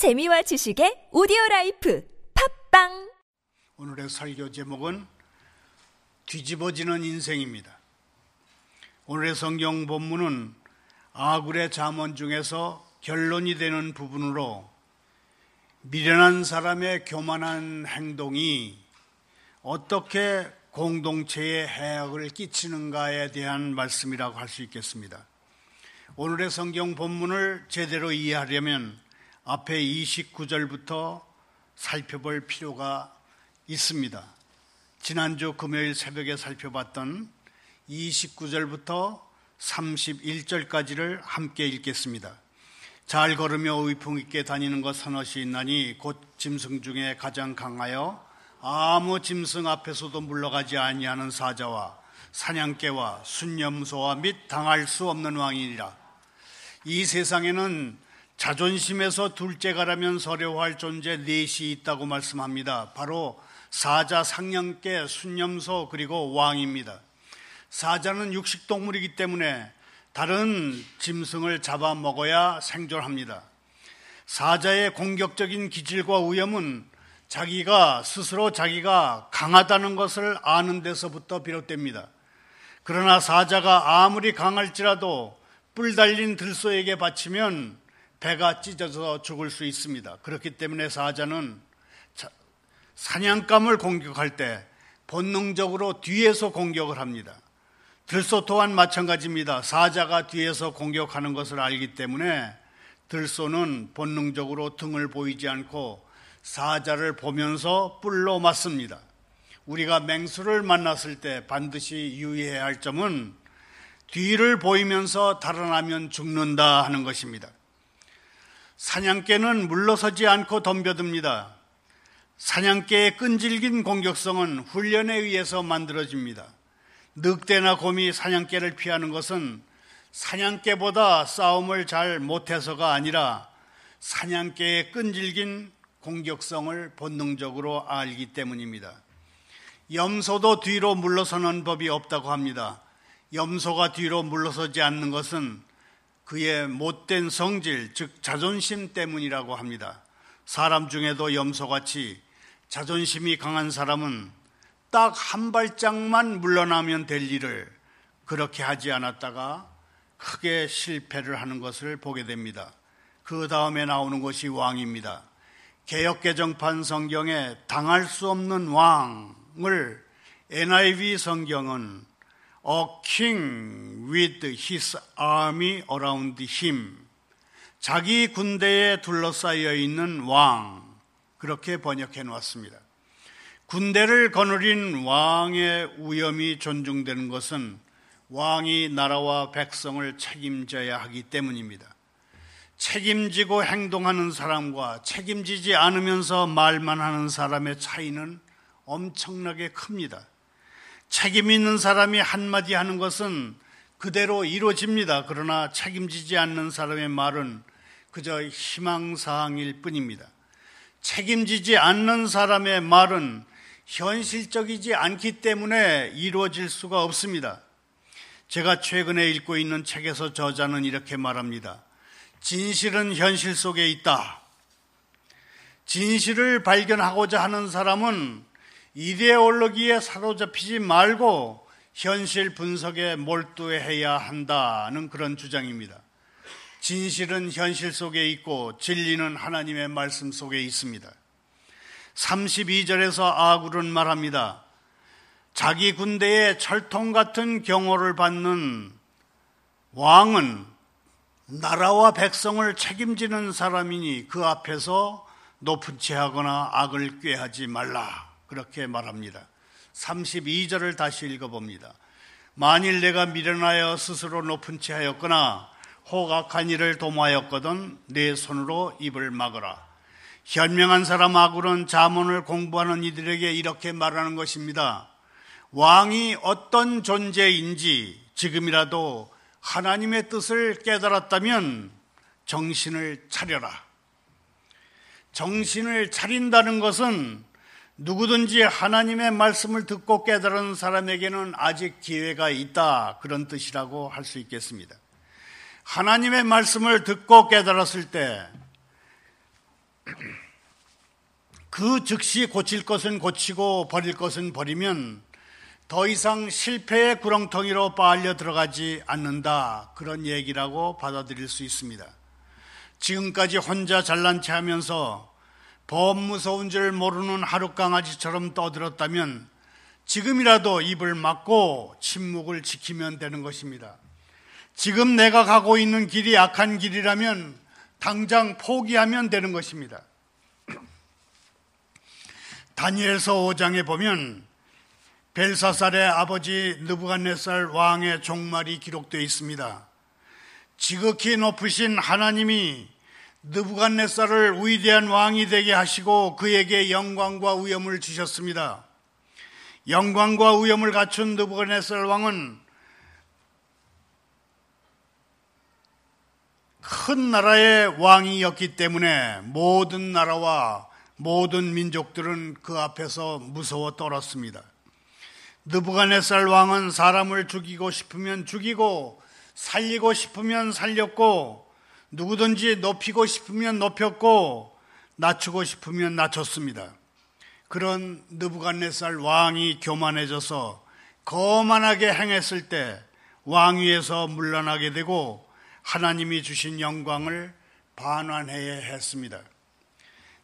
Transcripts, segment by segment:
재미와 지식의 오디오 라이프 팟빵 오늘의 설교 제목은 뒤집어지는 인생입니다. 오늘의 성경 본문은 아굴의 잠언 중에서 결론이 되는 부분으로 미련한 사람의 교만한 행동이 어떻게 공동체에 해악을 끼치는가에 대한 말씀이라고 할 수 있겠습니다. 오늘의 성경 본문을 제대로 이해하려면 앞에 29절부터 살펴볼 필요가 있습니다. 지난주 금요일 새벽에 살펴봤던 29절부터 31절까지를 함께 읽겠습니다. 잘 걸으며 의풍 있게 다니는 것 서너시 있나니 곧 짐승 중에 가장 강하여 아무 짐승 앞에서도 물러가지 아니하는 사자와 사냥개와 순념소와 및 당할 수 없는 왕이니라. 이 세상에는 자존심에서 둘째가라면 서려할 존재 넷이 있다고 말씀합니다. 바로 사자, 상냥개, 순념소 그리고 왕입니다. 사자는 육식동물이기 때문에 다른 짐승을 잡아먹어야 생존합니다. 사자의 공격적인 기질과 위험은 자기가 스스로 자기가 강하다는 것을 아는 데서부터 비롯됩니다. 그러나 사자가 아무리 강할지라도 뿔 달린 들소에게 바치면 배가 찢어져 죽을 수 있습니다. 그렇기 때문에 사자는 사냥감을 공격할 때 본능적으로 뒤에서 공격을 합니다. 들소 또한 마찬가지입니다. 사자가 뒤에서 공격하는 것을 알기 때문에 들소는 본능적으로 등을 보이지 않고 사자를 보면서 뿔로 맞습니다. 우리가 맹수를 만났을 때 반드시 유의해야 할 점은 뒤를 보이면서 달아나면 죽는다 하는 것입니다. 사냥개는 물러서지 않고 덤벼듭니다. 사냥개의 끈질긴 공격성은 훈련에 의해서 만들어집니다. 늑대나 곰이 사냥개를 피하는 것은 사냥개보다 싸움을 잘 못해서가 아니라 사냥개의 끈질긴 공격성을 본능적으로 알기 때문입니다. 염소도 뒤로 물러서는 법이 없다고 합니다. 염소가 뒤로 물러서지 않는 것은 그의 못된 성질, 즉 자존심 때문이라고 합니다. 사람 중에도 염소같이 자존심이 강한 사람은 딱 한 발짝만 물러나면 될 일을 그렇게 하지 않았다가 크게 실패를 하는 것을 보게 됩니다. 그 다음에 나오는 것이 왕입니다. 개혁개정판 성경에 당할 수 없는 왕을 NIV 성경은 A king with his army around him. 자기 군대에 둘러싸여 있는 왕. 그렇게 번역해 놓았습니다. 군대를 거느린 왕의 위엄이 존중되는 것은 왕이 나라와 백성을 책임져야 하기 때문입니다. 책임지고 행동하는 사람과 책임지지 않으면서 말만 하는 사람의 차이는 엄청나게 큽니다. 책임 있는 사람이 한마디 하는 것은 그대로 이루어집니다. 그러나 책임지지 않는 사람의 말은 그저 희망사항일 뿐입니다. 책임지지 않는 사람의 말은 현실적이지 않기 때문에 이루어질 수가 없습니다. 제가 최근에 읽고 있는 책에서 저자는 이렇게 말합니다. 진실은 현실 속에 있다. 진실을 발견하고자 하는 사람은 이데올로기에 사로잡히지 말고 현실 분석에 몰두해야 한다는 그런 주장입니다. 진실은 현실 속에 있고 진리는 하나님의 말씀 속에 있습니다. 32절에서 아굴은 말합니다. 자기 군대에 철통 같은 경호를 받는 왕은 나라와 백성을 책임지는 사람이니 그 앞에서 높은 체하거나 악을 꾀하지 말라. 그렇게 말합니다. 32절을 다시 읽어봅니다. 만일 내가 미련하여 스스로 높은 채 하였거나 호각한 일을 도모하였거든 내 손으로 입을 막으라. 현명한 사람 아굴은 자문을 공부하는 이들에게 이렇게 말하는 것입니다. 왕이 어떤 존재인지 지금이라도 하나님의 뜻을 깨달았다면 정신을 차려라. 정신을 차린다는 것은 누구든지 하나님의 말씀을 듣고 깨달은 사람에게는 아직 기회가 있다. 그런 뜻이라고 할 수 있겠습니다. 하나님의 말씀을 듣고 깨달았을 때 그 즉시 고칠 것은 고치고 버릴 것은 버리면 더 이상 실패의 구렁텅이로 빨려 들어가지 않는다. 그런 얘기라고 받아들일 수 있습니다. 지금까지 혼자 잘난 체 하면서 범 무서운 줄 모르는 하룻강아지처럼 떠들었다면 지금이라도 입을 막고 침묵을 지키면 되는 것입니다. 지금 내가 가고 있는 길이 악한 길이라면 당장 포기하면 되는 것입니다. 다니엘서 5장에 보면 벨사살의 아버지 느부갓네살 왕의 종말이 기록되어 있습니다. 지극히 높으신 하나님이 느부갓네살을 위대한 왕이 되게 하시고 그에게 영광과 위엄을 주셨습니다. 영광과 위엄을 갖춘 느부갓네살 왕은 큰 나라의 왕이었기 때문에 모든 나라와 모든 민족들은 그 앞에서 무서워 떨었습니다. 느부갓네살 왕은 사람을 죽이고 싶으면 죽이고 살리고 싶으면 살렸고 누구든지 높이고 싶으면 높였고 낮추고 싶으면 낮췄습니다. 그런 느부갓네살 왕이 교만해져서 거만하게 행했을 때 왕위에서 물러나게 되고 하나님이 주신 영광을 반환해야 했습니다.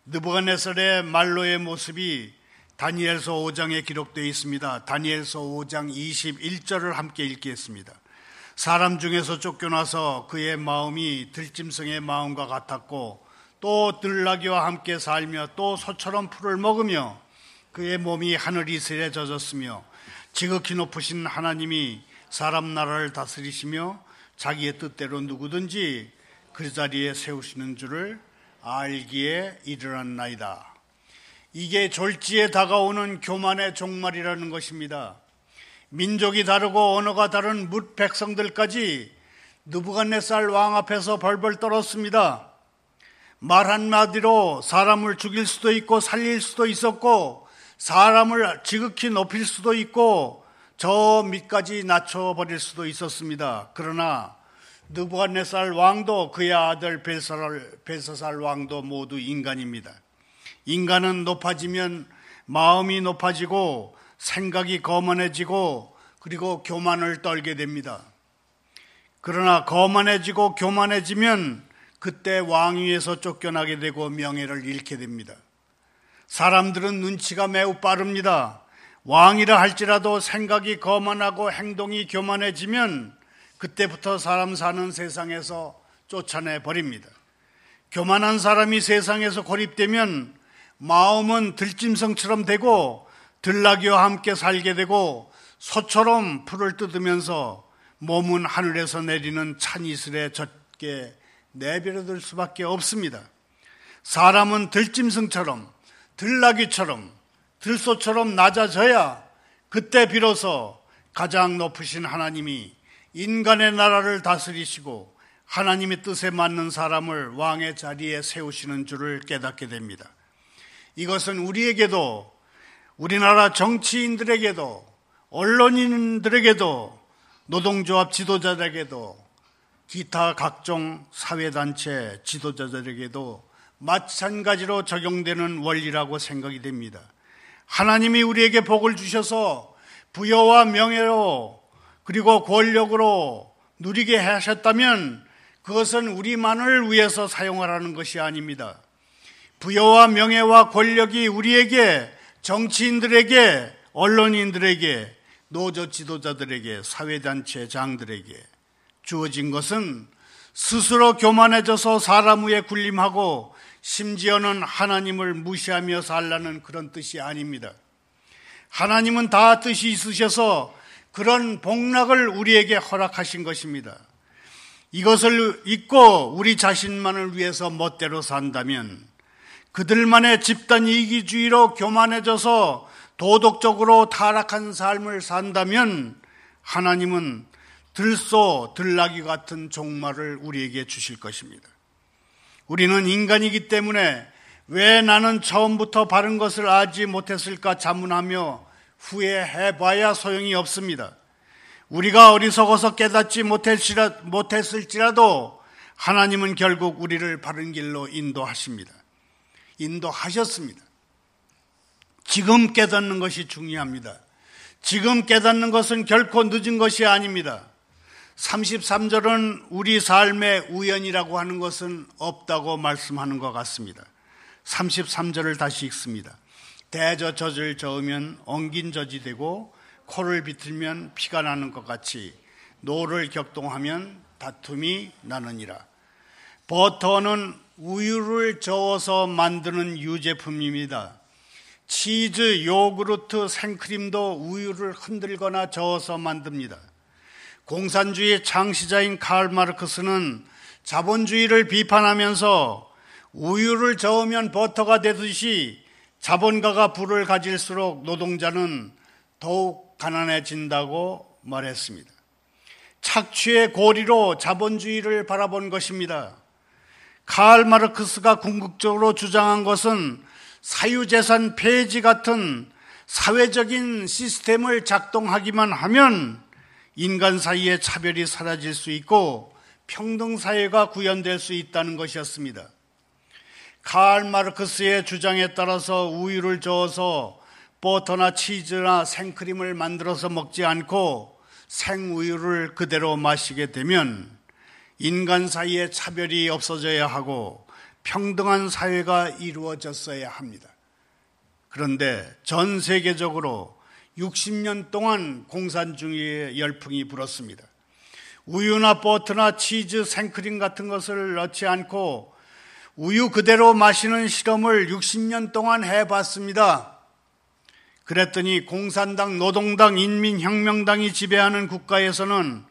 느부갓네살의 말로의 모습이 다니엘서 5장에 기록되어 있습니다. 다니엘서 5장 21절을 함께 읽겠습니다. 사람 중에서 쫓겨나서 그의 마음이 들짐승의 마음과 같았고 또 들나귀와 함께 살며 또 소처럼 풀을 먹으며 그의 몸이 하늘 이슬에 젖었으며 지극히 높으신 하나님이 사람 나라를 다스리시며 자기의 뜻대로 누구든지 그 자리에 세우시는 줄을 알기에 이르렀나이다. 이게 졸지에 다가오는 교만의 종말이라는 것입니다. 민족이 다르고 언어가 다른 뭇 백성들까지 느부갓네살 왕 앞에서 벌벌 떨었습니다. 말 한마디로 사람을 죽일 수도 있고 살릴 수도 있었고 사람을 지극히 높일 수도 있고 저 밑까지 낮춰버릴 수도 있었습니다. 그러나 느부갓네살 왕도 그의 아들 벨사살 왕도 모두 인간입니다. 인간은 높아지면 마음이 높아지고 생각이 거만해지고 그리고 교만을 떨게 됩니다. 그러나 거만해지고 교만해지면 그때 왕위에서 쫓겨나게 되고 명예를 잃게 됩니다. 사람들은 눈치가 매우 빠릅니다. 왕이라 할지라도 생각이 거만하고 행동이 교만해지면 그때부터 사람 사는 세상에서 쫓아내 버립니다. 교만한 사람이 세상에서 고립되면 마음은 들짐승처럼 되고 들나귀와 함께 살게 되고 소처럼 풀을 뜯으면서 몸은 하늘에서 내리는 찬 이슬에 젖게 내버려둘 수밖에 없습니다. 사람은 들짐승처럼 들나귀처럼 들소처럼 낮아져야 그때 비로소 가장 높으신 하나님이 인간의 나라를 다스리시고 하나님의 뜻에 맞는 사람을 왕의 자리에 세우시는 줄을 깨닫게 됩니다. 이것은 우리에게도 우리나라 정치인들에게도 언론인들에게도 노동조합 지도자들에게도 기타 각종 사회단체 지도자들에게도 마찬가지로 적용되는 원리라고 생각이 됩니다. 하나님이 우리에게 복을 주셔서 부여와 명예로 그리고 권력으로 누리게 하셨다면 그것은 우리만을 위해서 사용하라는 것이 아닙니다. 부여와 명예와 권력이 우리에게 정치인들에게 언론인들에게 노조 지도자들에게 사회단체 장들에게 주어진 것은 스스로 교만해져서 사람 위에 군림하고 심지어는 하나님을 무시하며 살라는 그런 뜻이 아닙니다. 하나님은 다 뜻이 있으셔서 그런 복락을 우리에게 허락하신 것입니다. 이것을 잊고 우리 자신만을 위해서 멋대로 산다면 그들만의 집단 이기주의로 교만해져서 도덕적으로 타락한 삶을 산다면 하나님은 들소 들나귀 같은 종말을 우리에게 주실 것입니다. 우리는 인간이기 때문에 왜 나는 처음부터 바른 것을 알지 못했을까 자문하며 후회해봐야 소용이 없습니다. 우리가 어리석어서 깨닫지 못했을지라도 하나님은 결국 우리를 바른 길로 인도하십니다. 인도하셨습니다. 지금 깨닫는 것이 중요합니다. 지금 깨닫는 것은 결코 늦은 것이 아닙니다. 33절은 우리 삶의 우연이라고 하는 것은 없다고 말씀하는 것 같습니다. 33절을 다시 읽습니다. 대저 젖을 저으면 엉긴 젖이 되고 코를 비틀면 피가 나는 것 같이 노를 격동하면 다툼이 나느니라. 버터는 우유를 저어서 만드는 유제품입니다. 치즈, 요구르트, 생크림도 우유를 흔들거나 저어서 만듭니다. 공산주의 창시자인 칼 마르크스는 자본주의를 비판하면서 우유를 저으면 버터가 되듯이 자본가가 부를 가질수록 노동자는 더욱 가난해진다고 말했습니다. 착취의 고리로 자본주의를 바라본 것입니다. 칼 마르크스가 궁극적으로 주장한 것은 사유재산 폐지 같은 사회적인 시스템을 작동하기만 하면 인간 사이의 차별이 사라질 수 있고 평등사회가 구현될 수 있다는 것이었습니다. 칼 마르크스의 주장에 따라서 우유를 저어서 버터나 치즈나 생크림을 만들어서 먹지 않고 생우유를 그대로 마시게 되면 인간 사이의 차별이 없어져야 하고 평등한 사회가 이루어졌어야 합니다. 그런데 전 세계적으로 60년 동안 공산주의의 열풍이 불었습니다. 우유나 버터나 치즈, 생크림 같은 것을 넣지 않고 우유 그대로 마시는 실험을 60년 동안 해봤습니다. 그랬더니 공산당, 노동당, 인민혁명당이 지배하는 국가에서는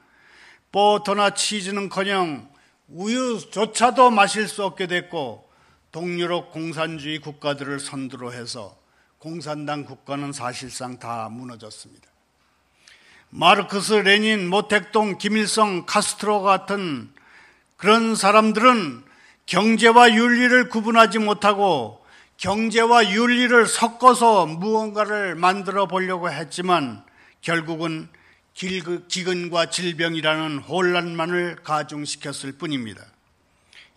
버터나 치즈는커녕 우유조차도 마실 수 없게 됐고 동유럽 공산주의 국가들을 선두로 해서 공산당 국가는 사실상 다 무너졌습니다. 마르크스, 레닌, 모택동, 김일성, 카스트로 같은 그런 사람들은 경제와 윤리를 구분하지 못하고 경제와 윤리를 섞어서 무언가를 만들어 보려고 했지만 결국은 기근과 질병이라는 혼란만을 가중시켰을 뿐입니다.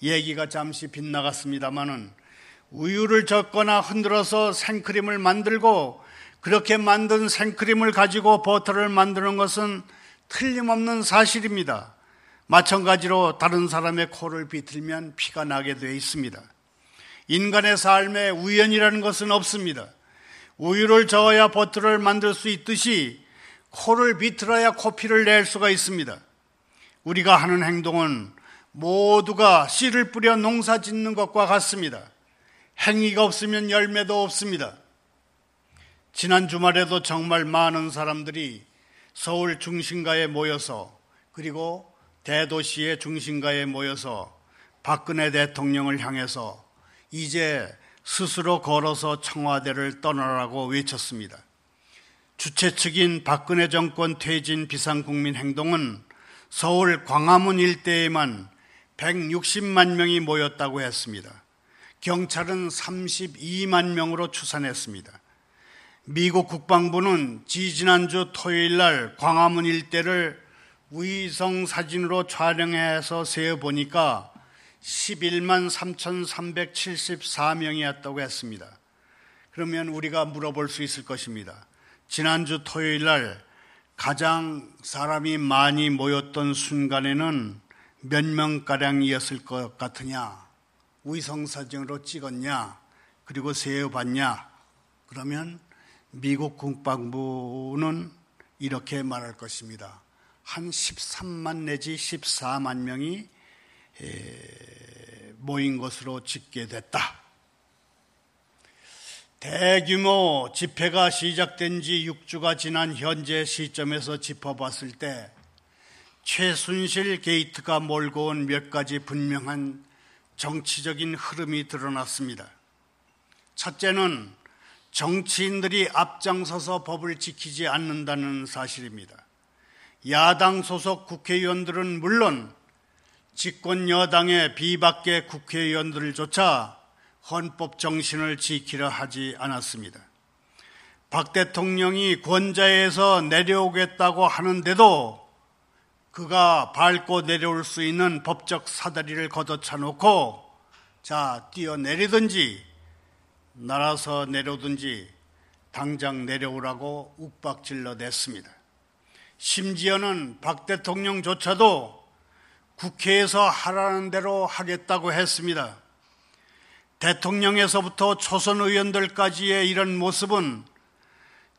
얘기가 잠시 빗나갔습니다마는 우유를 젓거나 흔들어서 생크림을 만들고 그렇게 만든 생크림을 가지고 버터를 만드는 것은 틀림없는 사실입니다. 마찬가지로 다른 사람의 코를 비틀면 피가 나게 되어 있습니다. 인간의 삶에 우연이라는 것은 없습니다. 우유를 저어야 버터를 만들 수 있듯이 코를 비틀어야 코피를 낼 수가 있습니다. 우리가 하는 행동은 모두가 씨를 뿌려 농사 짓는 것과 같습니다. 행위가 없으면 열매도 없습니다. 지난 주말에도 정말 많은 사람들이 서울 중심가에 모여서 그리고 대도시의 중심가에 모여서 박근혜 대통령을 향해서 이제 스스로 걸어서 청와대를 떠나라고 외쳤습니다. 주최 측인 박근혜 정권 퇴진 비상국민 행동은 서울 광화문 일대에만 160만 명이 모였다고 했습니다. 경찰은 32만 명으로 추산했습니다. 미국 국방부는 지지난주 토요일 날 광화문 일대를 위성 사진으로 촬영해서 세어보니까 11만 3,374명이었다고 했습니다. 그러면 우리가 물어볼 수 있을 것입니다. 지난주 토요일 날 가장 사람이 많이 모였던 순간에는 몇 명가량이었을 것 같으냐? 위성사진으로 찍었냐? 그리고 세어봤냐? 그러면 미국 국방부는 이렇게 말할 것입니다. 한 13만 내지 14만 명이 모인 것으로 집계 됐다. 대규모 집회가 시작된 지 6주가 지난 현재 시점에서 짚어봤을 때 최순실 게이트가 몰고 온 몇 가지 분명한 정치적인 흐름이 드러났습니다. 첫째는 정치인들이 앞장서서 법을 지키지 않는다는 사실입니다. 야당 소속 국회의원들은 물론 집권 여당의 비박계 국회의원들조차 헌법 정신을 지키려 하지 않았습니다. 박 대통령이 권좌에서 내려오겠다고 하는데도 그가 밟고 내려올 수 있는 법적 사다리를 걷어차 놓고 자, 뛰어내리든지 날아서 내려오든지 당장 내려오라고 욱박질러 냈습니다. 심지어는 박 대통령조차도 국회에서 하라는 대로 하겠다고 했습니다. 대통령에서부터 초선 의원들까지의 이런 모습은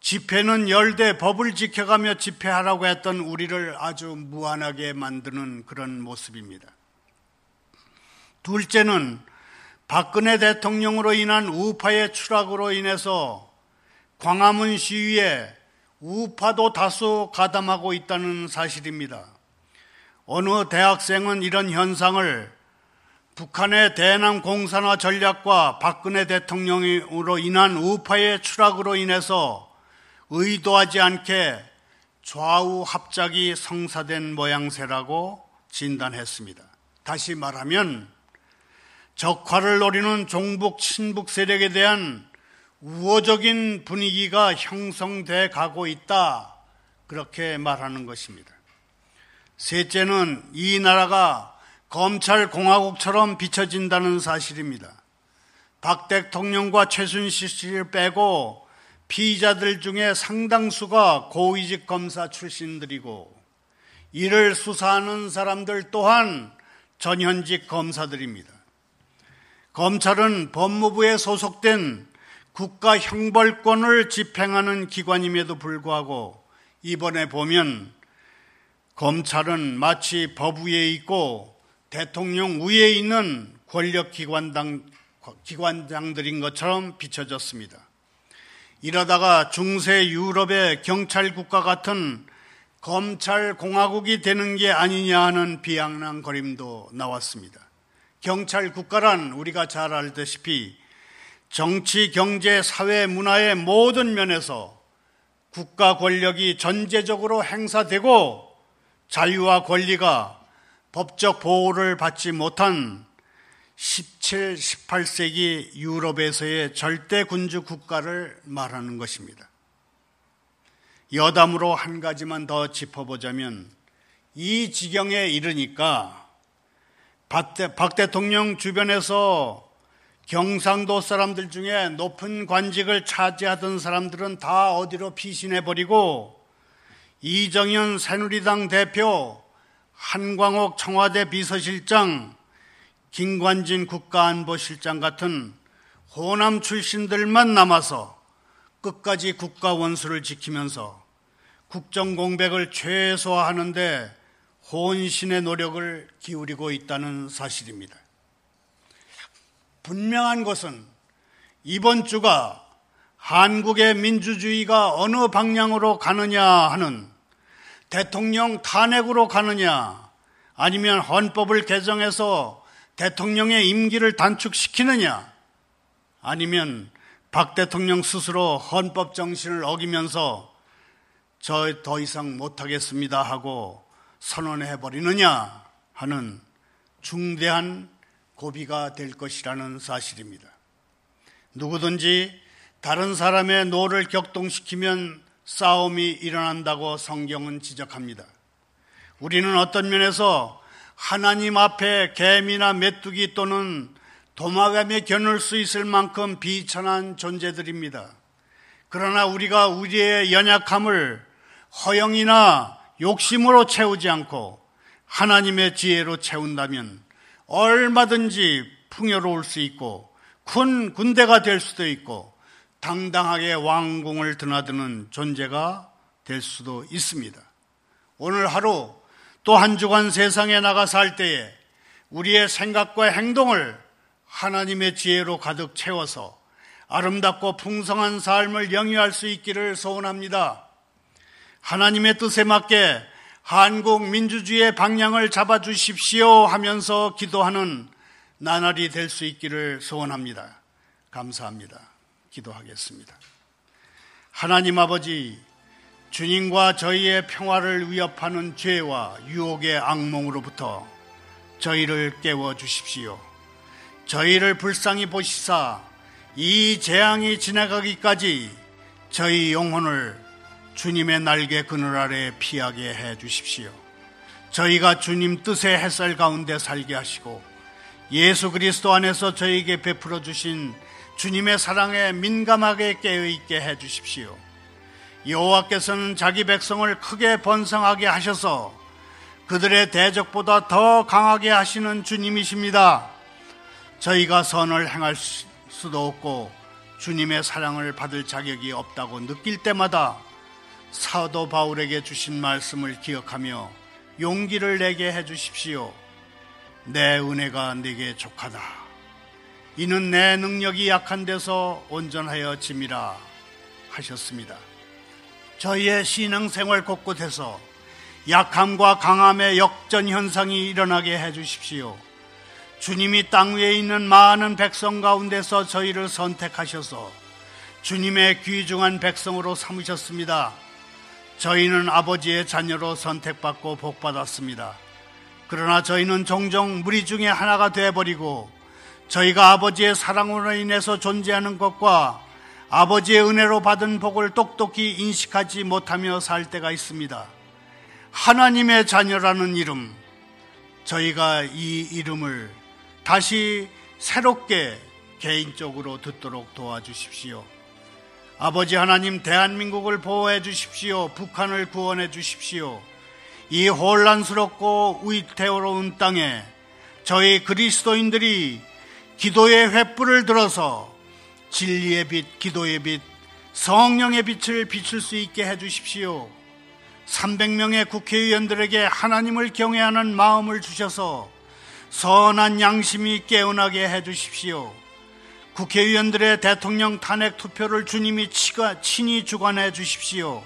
집회는 열대 법을 지켜가며 집회하라고 했던 우리를 아주 무한하게 만드는 그런 모습입니다. 둘째는 박근혜 대통령으로 인한 우파의 추락으로 인해서 광화문 시위에 우파도 다수 가담하고 있다는 사실입니다. 어느 대학생은 이런 현상을 북한의 대남 공산화 전략과 박근혜 대통령으로 인한 우파의 추락으로 인해서 의도하지 않게 좌우 합작이 성사된 모양새라고 진단했습니다. 다시 말하면 적화를 노리는 종북 친북 세력에 대한 우호적인 분위기가 형성돼 가고 있다. 그렇게 말하는 것입니다. 셋째는 이 나라가 검찰 공화국처럼 비춰진다는 사실입니다. 박 대통령과 최순실 씨를 빼고 피의자들 중에 상당수가 고위직 검사 출신들이고 이를 수사하는 사람들 또한 전현직 검사들입니다. 검찰은 법무부에 소속된 국가 형벌권을 집행하는 기관임에도 불구하고 이번에 보면 검찰은 마치 법 위에 있고 대통령 위에 있는 권력 기관당, 기관장들인 것처럼 비춰졌습니다. 이러다가 중세 유럽의 경찰 국가 같은 검찰 공화국이 되는 게 아니냐 하는 비양난거림도 나왔습니다. 경찰 국가란 우리가 잘 알다시피 정치, 경제, 사회, 문화의 모든 면에서 국가 권력이 전제적으로 행사되고 자유와 권리가 법적 보호를 받지 못한 17, 18세기 유럽에서의 절대 군주 국가를 말하는 것입니다. 여담으로 한 가지만 더 짚어보자면 이 지경에 이르니까 박, 박 대통령 주변에서 경상도 사람들 중에 높은 관직을 차지하던 사람들은 다 어디로 피신해버리고 이정현 새누리당 대표, 한광옥 청와대 비서실장, 김관진 국가안보실장 같은 호남 출신들만 남아서 끝까지 국가 원수를 지키면서 국정 공백을 최소화하는데 혼신의 노력을 기울이고 있다는 사실입니다. 분명한 것은 이번 주가 한국의 민주주의가 어느 방향으로 가느냐 하는 대통령 탄핵으로 가느냐 아니면 헌법을 개정해서 대통령의 임기를 단축시키느냐 아니면 박 대통령 스스로 헌법 정신을 어기면서 저 더 이상 못하겠습니다 하고 선언해 버리느냐 하는 중대한 고비가 될 것이라는 사실입니다. 누구든지 다른 사람의 노를 격동시키면 싸움이 일어난다고 성경은 지적합니다. 우리는 어떤 면에서 하나님 앞에 개미나 메뚜기 또는 도마뱀에 견줄 수 있을 만큼 비천한 존재들입니다. 그러나 우리가 우리의 연약함을 허영이나 욕심으로 채우지 않고 하나님의 지혜로 채운다면 얼마든지 풍요로울 수 있고 큰 군대가 될 수도 있고 당당하게 왕궁을 드나드는 존재가 될 수도 있습니다. 오늘 하루 또 한 주간 세상에 나가 살 때에 우리의 생각과 행동을 하나님의 지혜로 가득 채워서 아름답고 풍성한 삶을 영위할 수 있기를 소원합니다. 하나님의 뜻에 맞게 한국 민주주의의 방향을 잡아 주십시오 하면서 기도하는 나날이 될 수 있기를 소원합니다. 감사합니다. 기도하겠습니다. 하나님 아버지, 주님과 저희의 평화를 위협하는 죄와 유혹의 악몽으로부터 저희를 깨워 주십시오. 저희를 불쌍히 보시사 이 재앙이 지나가기까지 저희 영혼을 주님의 날개 그늘 아래 피하게 해 주십시오. 저희가 주님 뜻의 햇살 가운데 살게 하시고 예수 그리스도 안에서 저에게 베풀어 주신 주님의 사랑에 민감하게 깨어있게 해 주십시오. 여호와께서는 자기 백성을 크게 번성하게 하셔서 그들의 대적보다 더 강하게 하시는 주님이십니다. 저희가 선을 행할 수도 없고 주님의 사랑을 받을 자격이 없다고 느낄 때마다 사도 바울에게 주신 말씀을 기억하며 용기를 내게 해 주십시오. 내 은혜가 내게 족하다. 이는 내 능력이 약한 데서 온전하여 짐이라 하셨습니다. 저희의 신앙생활 곳곳에서 약함과 강함의 역전 현상이 일어나게 해 주십시오. 주님이 땅 위에 있는 많은 백성 가운데서 저희를 선택하셔서 주님의 귀중한 백성으로 삼으셨습니다. 저희는 아버지의 자녀로 선택받고 복받았습니다. 그러나 저희는 종종 무리 중에 하나가 되어버리고 저희가 아버지의 사랑으로 인해서 존재하는 것과 아버지의 은혜로 받은 복을 똑똑히 인식하지 못하며 살 때가 있습니다. 하나님의 자녀라는 이름, 저희가 이 이름을 다시 새롭게 개인적으로 듣도록 도와주십시오. 아버지 하나님 대한민국을 보호해 주십시오. 북한을 구원해 주십시오. 이 혼란스럽고 위태로운 땅에 저희 그리스도인들이 기도의 횃불을 들어서 진리의 빛, 기도의 빛, 성령의 빛을 비출 수 있게 해 주십시오. 300명의 국회의원들에게 하나님을 경외하는 마음을 주셔서 선한 양심이 깨어나게 해 주십시오. 국회의원들의 대통령 탄핵 투표를 주님이 치가, 친히 주관해 주십시오.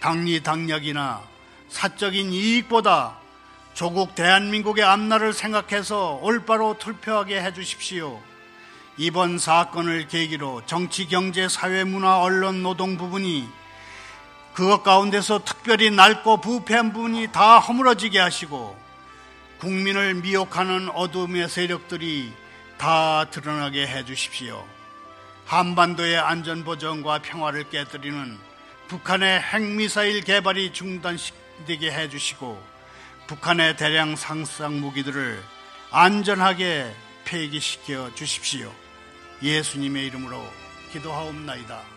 당리당략이나 사적인 이익보다 조국 대한민국의 앞날을 생각해서 올바로 투표하게 해 주십시오. 이번 사건을 계기로 정치, 경제, 사회, 문화, 언론, 노동 부분이 그것 가운데서 특별히 낡고 부패한 부분이 다 허물어지게 하시고 국민을 미혹하는 어둠의 세력들이 다 드러나게 해 주십시오. 한반도의 안전보장과 평화를 깨뜨리는 북한의 핵미사일 개발이 중단되게 해 주시고 북한의 대량 상상 무기들을 안전하게 폐기시켜 주십시오. 예수님의 이름으로 기도하옵나이다.